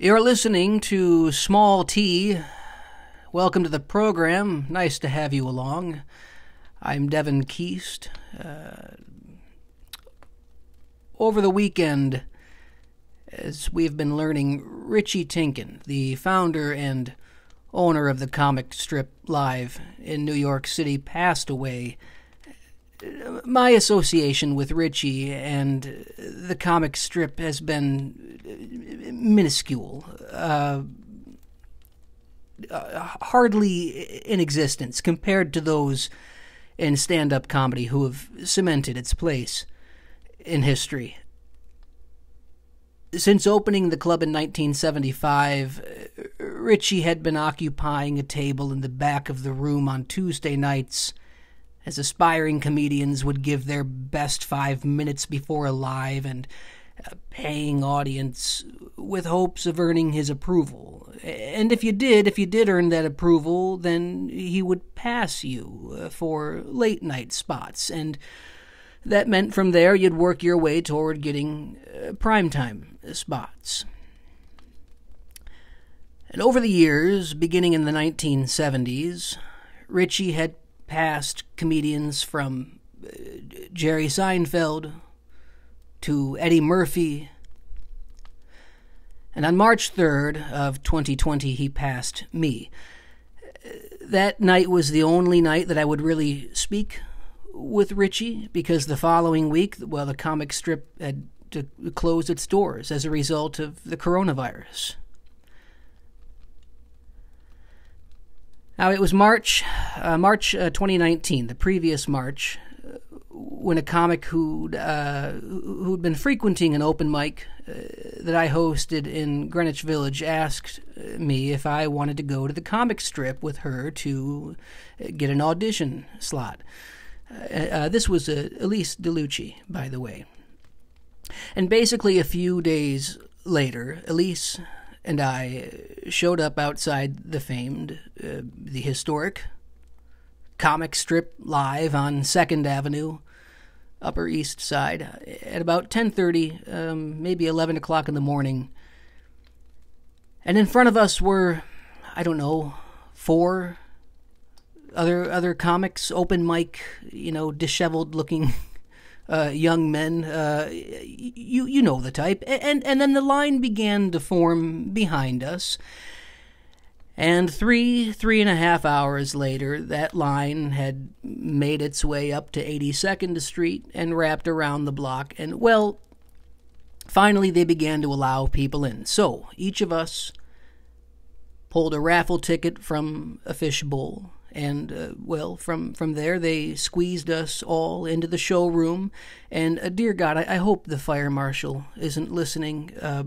You're listening to Small T. Welcome to the program. Nice to have you along. I'm Devin Keast. Uh, over the weekend, as we've been learning, Richie Tienken, the founder and owner of the comic strip Live in New York City, passed away. My association with Richie and the comic strip has been minuscule, uh, hardly in existence compared to those in stand up comedy who have cemented its place in history. Since opening the club in 1975, Richie had been occupying a table in the back of the room on Tuesday nights as aspiring comedians would give their best five minutes before a live and a paying audience with hopes of earning his approval. And if you did, if you did earn that approval, then he would pass you uh, for late night spots. And that meant from there you'd work your way toward getting uh, primetime spots. And over the years, beginning in the 1970s, Richie had passed comedians from uh, Jerry Seinfeld to Eddie Murphy. And on March 3rd of 2020, he passed me. That night was the only night that I would really speak with Richie because the following week, well, the comic strip had to close its doors as a result of the coronavirus. Now, it was March, uh, March uh, 2019, the previous March, when a comic who'd, uh, who'd been frequenting an open mic uh, that I hosted in Greenwich Village asked uh, me if I wanted to go to the comic strip with her to get an audition slot. this was Elise DeLucci, by the way. And basically, a few days later, Elise and I showed up outside the famed, uh, the historic comic strip live on Second Avenue, Upper East Side, at about 10:30, um, maybe 11 o'clock in the morning. And in front of us were, I don't know, four other other comics, open mic, you know, disheveled looking uh, young men. Uh, you you know the type. And and then the line began to form behind us. And three, three and a half hours later, that line had made its way up to 82nd Street and wrapped around the block. And, well, finally they began to allow people in. So each of us pulled a raffle ticket from a fishbowl and uh, well, from from there they squeezed us all into the showroom. And uh, dear God, I, I, hope the fire marshal isn't listening uh,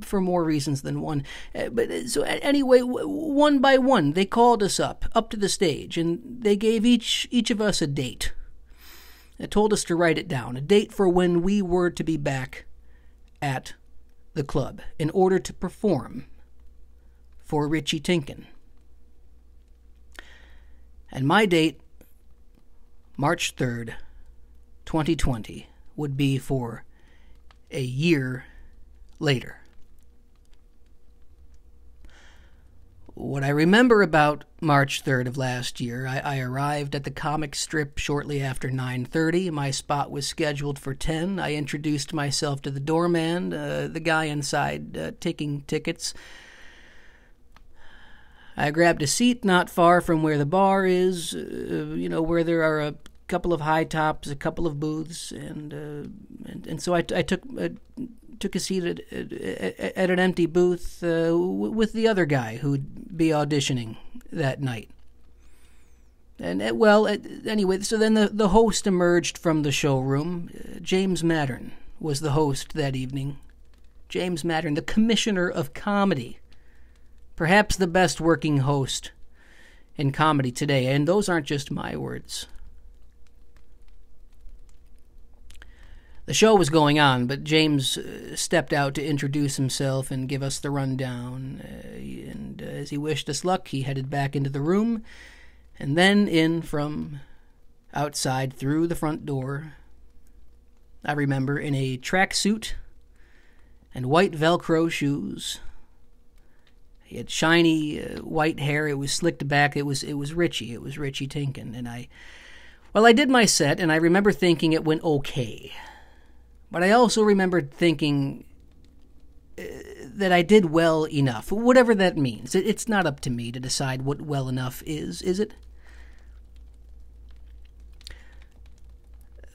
for more reasons than one. Uh, but uh, so anyway, one by one, they called us up up to the stage, and they gave each each of us a date. They told us to write it down, a date for when we were to be back at the club in order to perform for Richie Tienken. And my date, March 3rd, 2020, would be for a year later. What I remember about March 3rd of last year, I, I, arrived at the comic strip shortly after 9:30. My spot was scheduled for 10. I introduced myself to the doorman, uh, the guy inside uh, taking tickets. I grabbed a seat not far from where the bar is, uh, you know, where there are a couple of high tops, a couple of booths, and uh, and, and, so I, I took uh, took a seat at, at, at an empty booth uh, with the other guy who'd be auditioning that night. And uh, well, anyway, so then the, the host emerged from the showroom. Uh, James Mattern was the host that evening. James Mattern, the commissioner of comedy perhaps the best working host in comedy today. And those aren't just my words. The show was going on, but James uh, stepped out to introduce himself and give us the rundown. Uh, and uh, as he wished us luck, he headed back into the room and then in from outside through the front door. I remember in a track suit and white Velcro shoes He had shiny uh, white hair. It was slicked back. It was it was Richie. It was Richie Tienken. And I, well, I did my set, and I remember thinking it went okay. But I also remembered thinking uh, that I did well enough, whatever that means. It, it's not up to me to decide what well enough is, is it?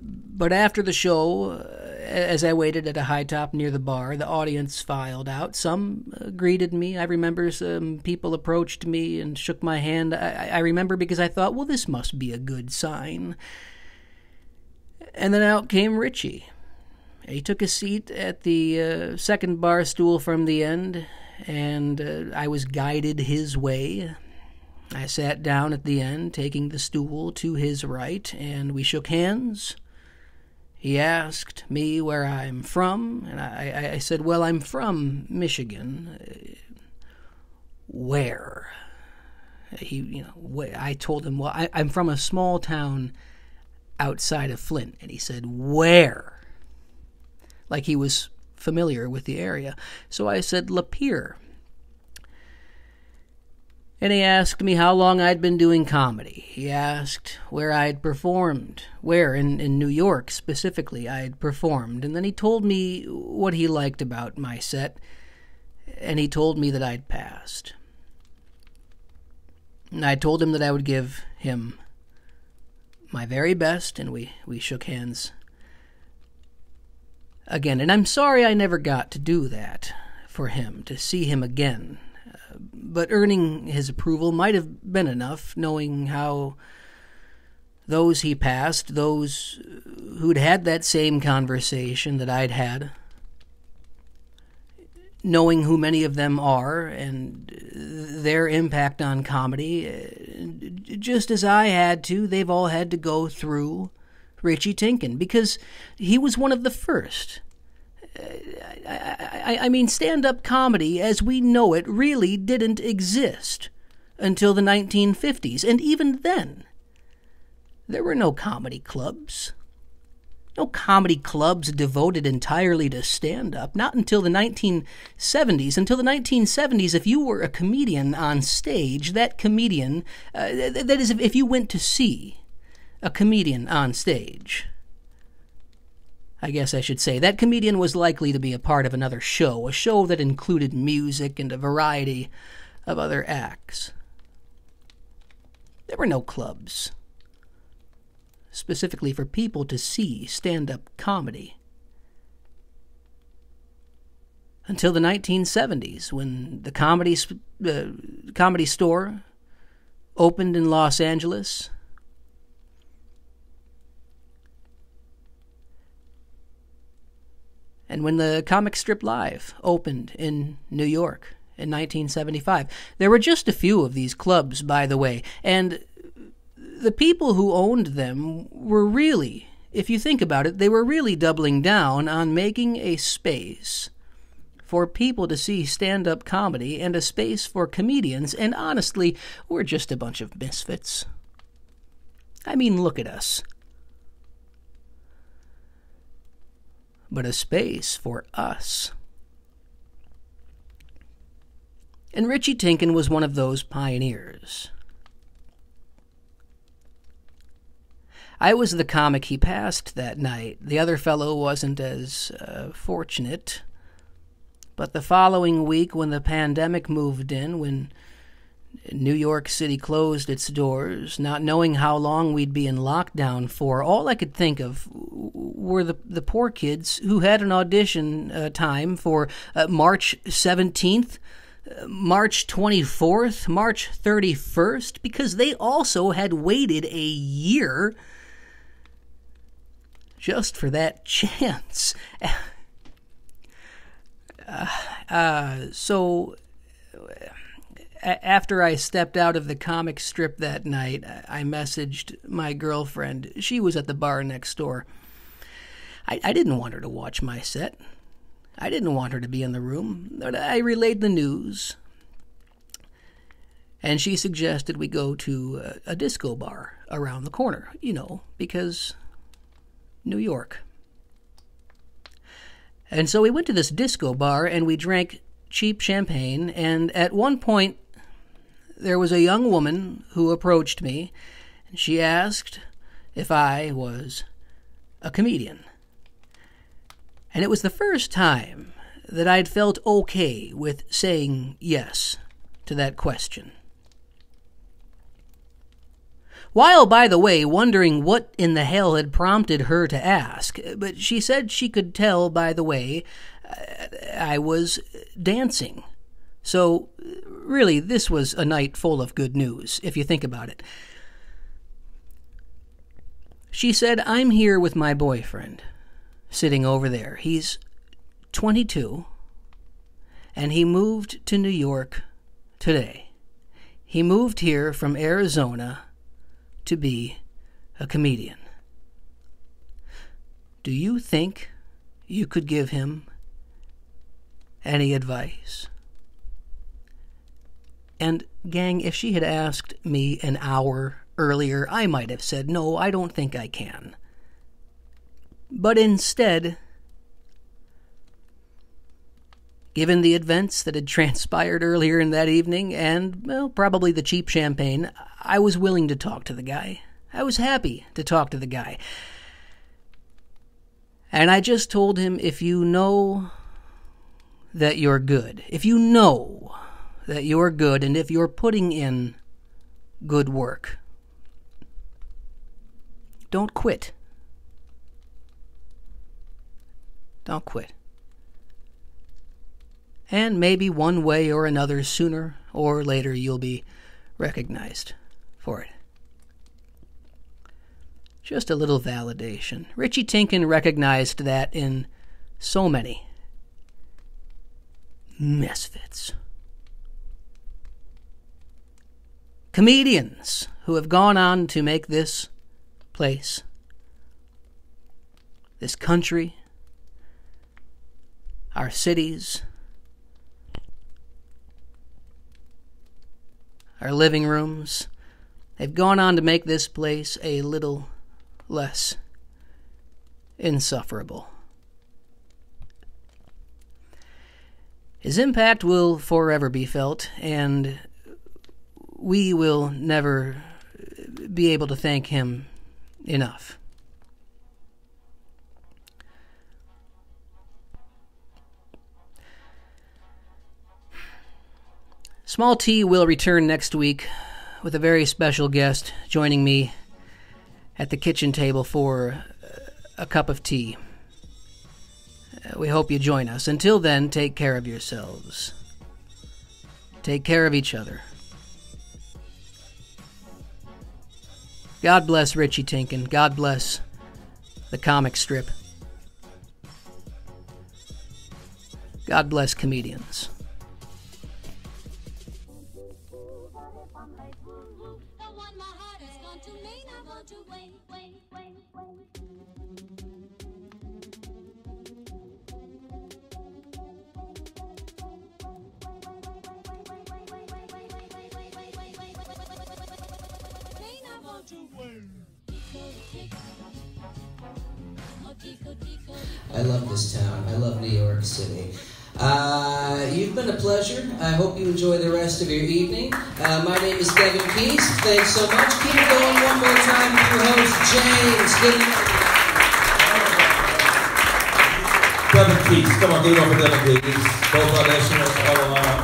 But after the show, uh, as I waited at a high top near the bar, the audience filed out. Some uh, greeted me. I remember some people approached me and shook my hand. I, I remember because I thought, well, this must be a good sign. And then out came Richie. He took a seat at the uh, second bar stool from the end, and uh, I was guided his way. I sat down at the end, taking the stool to his right, and we shook hands. He asked me where I'm from, and I, I said, Well, I'm from Michigan. Uh, where? He, you know, I told him, Well, I, I'm from a small town outside of Flint. And he said, Where? Like he was familiar with the area. So I said, Lapeer and he asked me how long I'd been doing comedy. He asked where I'd performed, where in, in New York specifically I'd performed, and then he told me what he liked about my set, and he told me that I'd passed. And I told him that I would give him my very best, and we, we shook hands again. And I'm sorry I never got to do that for him, to see him again but earning his approval might have been enough, knowing how those he passed, those who'd had that same conversation that I'd had, knowing who many of them are and their impact on comedy, just as I had to, they've all had to go through Richie Tienken because he was one of the first. I, I mean, stand up comedy as we know it really didn't exist until the 1950s. And even then, there were no comedy clubs. No comedy clubs devoted entirely to stand up. Not until the 1970s. Until the 1970s, if you were a comedian on stage, that comedian, uh, that is, if you went to see a comedian on stage, I guess I should say, that comedian was likely to be a part of another show, a show that included music and a variety of other acts. There were no clubs, specifically for people to see stand up comedy. Until the 1970s, when the comedy, uh, comedy store opened in Los Angeles and when the comic strip live opened in New York in 1975. There were just a few of these clubs, by the way, and the people who owned them were really, if you think about it, they were really doubling down on making a space for people to see stand up comedy and a space for comedians, and honestly, we're just a bunch of misfits. I mean, look at us. But a space for us. And Richie Tienken was one of those pioneers. I was the comic he passed that night. The other fellow wasn't as uh, fortunate. But the following week, when the pandemic moved in, when New York City closed its doors, not knowing how long we'd be in lockdown for. All I could think of were the, the poor kids who had an audition uh, time for uh, March 17th, uh, March 24th, March 31st, because they also had waited a year just for that chance. Uh, uh, so after I stepped out of the comic strip that night, I messaged my girlfriend. She was at the bar next door. I, I didn't want her to watch my set. I didn't want her to be in the room. But I relayed the news. And she suggested we go to a, a disco bar around the corner, you know, because New York. And so we went to this disco bar and we drank cheap champagne, and at one point there was a young woman who approached me, and she asked if I was a comedian. And it was the first time that I'd felt okay with saying yes to that question. While, by the way, wondering what in the hell had prompted her to ask, but she said she could tell by the way uh, I was dancing. So, really, this was a night full of good news, if you think about it. She said, I'm here with my boyfriend, sitting over there. He's 22, and he moved to New York today. He moved here from Arizona to be a comedian. Do you think you could give him any advice? And, gang, if she had asked me an hour earlier, I might have said, No, I don't think I can. But instead, given the events that had transpired earlier in that evening and, well, probably the cheap champagne, I was willing to talk to the guy. I was happy to talk to the guy. And I just told him if you know that you're good, if you know that you're good, and if you're putting in good work, don't quit. Don't quit. And maybe one way or another, sooner or later, you'll be recognized for it. Just a little validation. Richie Tienken recognized that in so many misfits. Comedians who have gone on to make this place, this country, our cities, our living rooms. They've gone on to make this place a little less insufferable. His impact will forever be felt, and we will never be able to thank him enough. Small T will return next week with a very special guest joining me at the kitchen table for uh, a cup of tea. Uh, we hope you join us. Until then, take care of yourselves. Take care of each other. God bless Richie Tienken. God bless the comic strip. God bless comedians. I love this town. I love New York City. Uh, you've been a pleasure. I hope you enjoy the rest of your evening. Uh, my name is Devin Keast. Thanks so much. Keep it going one more time with your host, James. Night. Devin Keast. Come on, give it up for Devin Keast. Both our listeners all.